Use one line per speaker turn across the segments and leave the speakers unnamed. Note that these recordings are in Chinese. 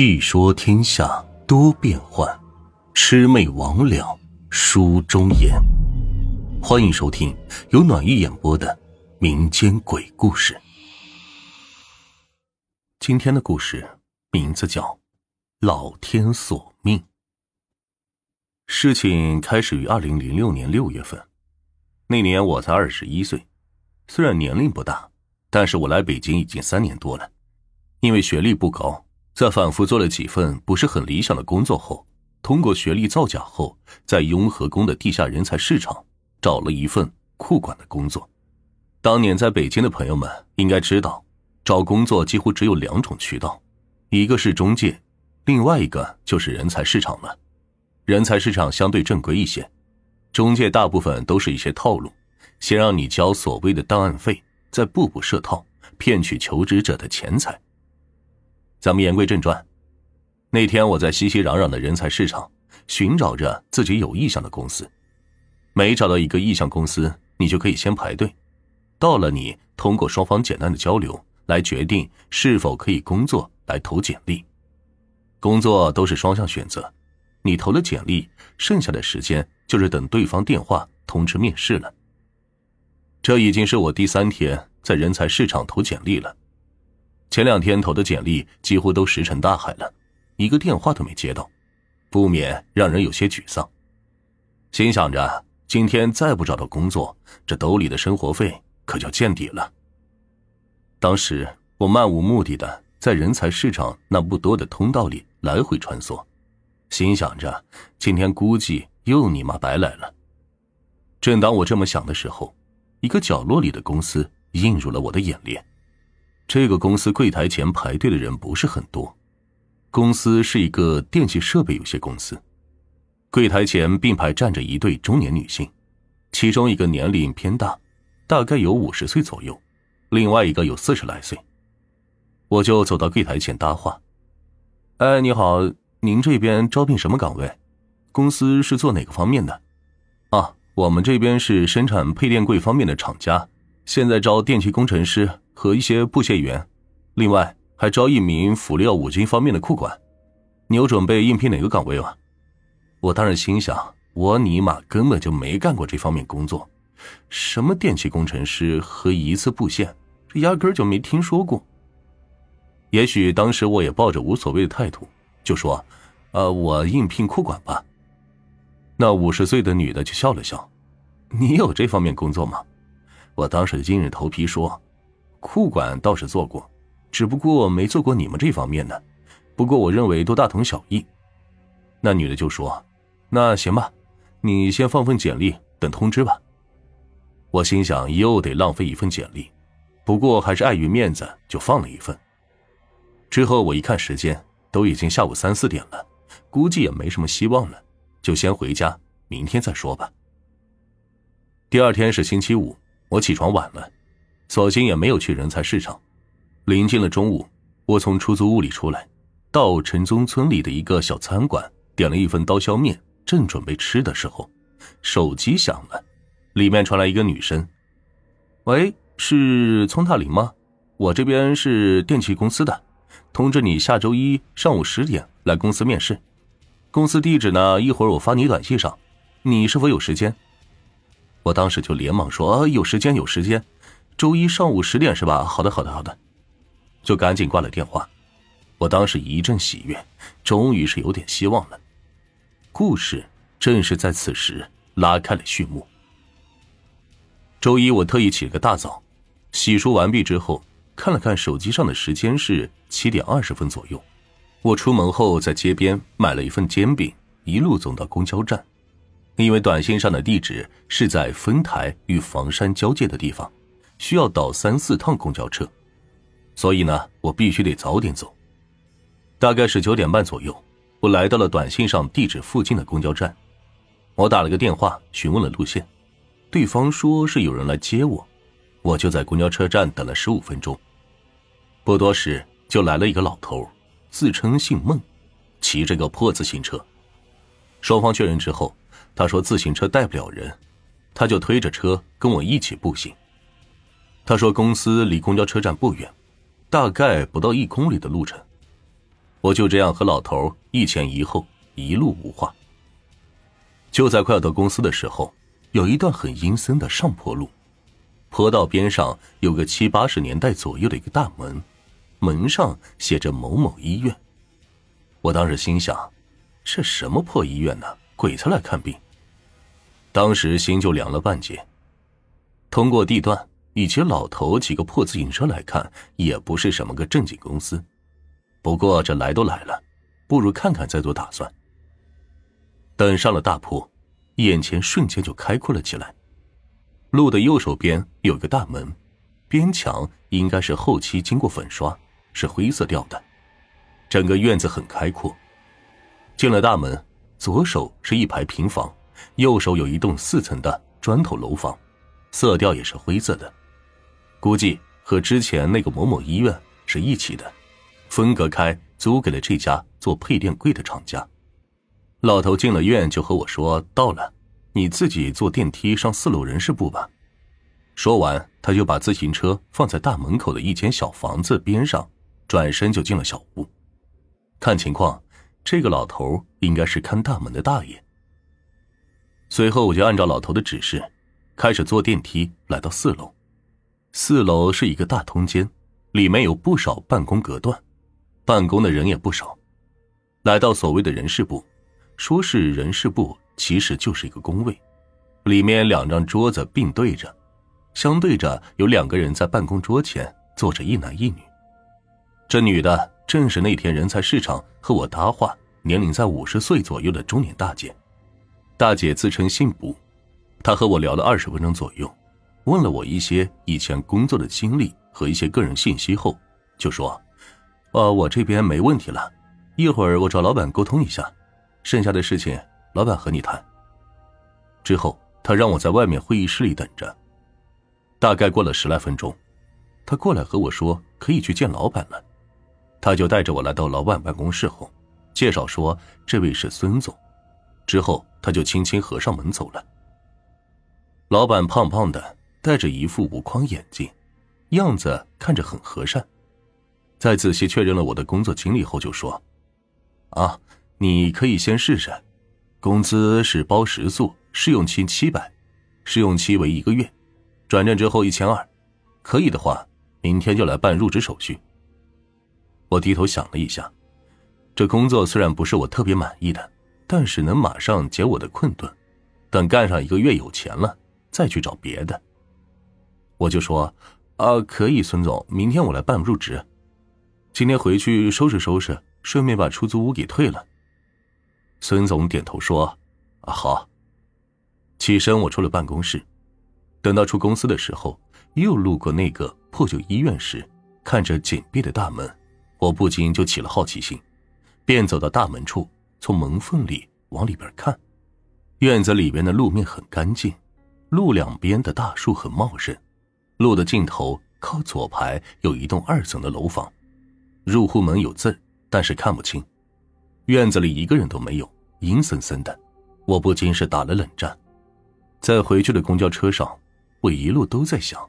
细说天下多变幻，魑魅魍魉书中言。欢迎收听由暖玉演播的民间鬼故事。今天的故事名字叫《老天索命》。事情开始于二零零六年六月份，那年我才二十一岁，虽然年龄不大，但是我来北京已经三年多了，因为学历不高。在反复做了几份不是很理想的工作后，通过学历造假后，在雍和宫的地下人才市场找了一份库管的工作。当年在北京的朋友们应该知道，找工作几乎只有两种渠道，一个是中介，另外一个就是人才市场了。人才市场相对正规一些，中介大部分都是一些套路，先让你交所谓的档案费，再步步设套，骗取求职者的钱财。咱们言归正传，那天我在熙熙攘攘的人才市场寻找着自己有意向的公司，每找到一个意向公司，你就可以先排队，到了你通过双方简单的交流来决定是否可以工作来投简历。工作都是双向选择，你投了简历，剩下的时间就是等对方电话通知面试了。这已经是我第三天在人才市场投简历了。前两天投的简历几乎都石沉大海了，一个电话都没接到，不免让人有些沮丧。心想着今天再不找到工作，这兜里的生活费可就见底了。当时我漫无目的的在人才市场那不多的通道里来回穿梭，心想着今天估计又尼玛白来了。正当我这么想的时候，一个角落里的公司映入了我的眼帘。这个公司柜台前排队的人不是很多，公司是一个电气设备有限公司。柜台前并排站着一对中年女性，其中一个年龄偏大，大概有五十岁左右，另外一个有四十来岁。我就走到柜台前搭话：“哎，你好，您这边招聘什么岗位？公司是做哪个方面的？啊，我们这边是生产配电柜方面的厂家，现在招电气工程师。”和一些布线员，另外还招一名辅料五金方面的库管。你有准备应聘哪个岗位吗？我当然心想，我尼玛根本就没干过这方面工作，什么电气工程师和一次布线，这压根就没听说过。也许当时我也抱着无所谓的态度，就说：“呃，我应聘库管吧。”那五十岁的女的就笑了笑：“你有这方面工作吗？”我当时硬着头皮说。库管倒是做过，只不过没做过你们这方面的。不过我认为都大同小异。那女的就说：“那行吧，你先放份简历，等通知吧。”我心想又得浪费一份简历，不过还是碍于面子，就放了一份。之后我一看时间，都已经下午三四点了，估计也没什么希望了，就先回家，明天再说吧。第二天是星期五，我起床晚了。索性也没有去人才市场。临近了中午，我从出租屋里出来，到陈宗村里的一个小餐馆，点了一份刀削面，正准备吃的时候，手机响了，里面传来一个女声：“喂，是聪大林吗？我这边是电器公司的，通知你下周一上午十点来公司面试。公司地址呢，一会儿我发你短信上，你是否有时间？”我当时就连忙说：“啊有时间，有时间。”周一上午十点是吧？好的，好的，好的，就赶紧挂了电话。我当时一阵喜悦，终于是有点希望了。故事正是在此时拉开了序幕。周一我特意起了个大早，洗漱完毕之后，看了看手机上的时间是七点二十分左右。我出门后在街边买了一份煎饼，一路走到公交站，因为短信上的地址是在丰台与房山交界的地方。需要倒三四趟公交车，所以呢，我必须得早点走。大概是九点半左右，我来到了短信上地址附近的公交站。我打了个电话询问了路线，对方说是有人来接我，我就在公交车站等了十五分钟。不多时，就来了一个老头，自称姓孟，骑着个破自行车。双方确认之后，他说自行车带不了人，他就推着车跟我一起步行。他说：“公司离公交车站不远，大概不到一公里的路程。”我就这样和老头一前一后，一路无话。就在快要到公司的时候，有一段很阴森的上坡路，坡道边上有个七八十年代左右的一个大门，门上写着某某医院。我当时心想，这什么破医院呢？鬼才来看病。当时心就凉了半截。通过地段以及老头几个破自行车来看，也不是什么个正经公司。不过这来都来了，不如看看再做打算。等上了大坡，眼前瞬间就开阔了起来。路的右手边有个大门，边墙应该是后期经过粉刷，是灰色调的。整个院子很开阔。进了大门，左手是一排平房，右手有一栋四层的砖头楼房，色调也是灰色的，估计和之前那个某某医院是一起的，分隔开租给了这家做配电柜的厂家。老头进了院就和我说：“到了，你自己坐电梯上四楼人事部吧。”说完，他就把自行车放在大门口的一间小房子边上，转身就进了小屋。看情况，这个老头应该是看大门的大爷。随后，我就按照老头的指示，开始坐电梯来到四楼。四楼是一个大通间，里面有不少办公隔断，办公的人也不少。来到所谓的人事部。说是人事部，其实就是一个工位，里面两张桌子并对着，相对着有两个人在办公桌前坐着，一男一女。这女的正是那天人才市场和我搭话，年龄在五十岁左右的中年大姐。大姐自称姓卜，她和我聊了二十分钟左右，问了我一些以前工作的经历和一些个人信息后，就说：“呃，我这边没问题了，一会儿我找老板沟通一下。”剩下的事情，老板和你谈。之后，他让我在外面会议室里等着。大概过了十来分钟，他过来和我说可以去见老板了。他就带着我来到老板办公室后，介绍说这位是孙总。之后，他就轻轻合上门走了。老板胖胖的，戴着一副无框眼镜，样子看着很和善。在仔细确认了我的工作经历后，就说：“啊。”你可以先试试，工资是包食宿，试用期七百，试用期为一个月，转正之后一千二，可以的话，明天就来办入职手续。我低头想了一下，这工作虽然不是我特别满意的，但是能马上解我的困顿，等干上一个月有钱了，再去找别的。我就说，啊，可以，孙总，明天我来办入职，今天回去收拾收拾，顺便把出租屋给退了。孙总点头说：“啊，好。”起身，我出了办公室。等到出公司的时候，又路过那个破旧医院时，看着紧闭的大门，我不禁就起了好奇心，便走到大门处，从门缝里往里边看。院子里边的路面很干净，路两边的大树很茂盛。路的尽头靠左排有一栋二层的楼房，入户门有字但是看不清。院子里一个人都没有，阴森森的，我不禁是打了冷战。在回去的公交车上，我一路都在想，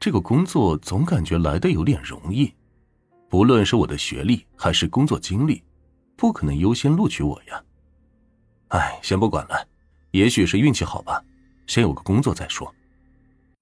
这个工作总感觉来的有点容易，不论是我的学历还是工作经历，不可能优先录取我呀。哎，先不管了，也许是运气好吧，先有个工作再说。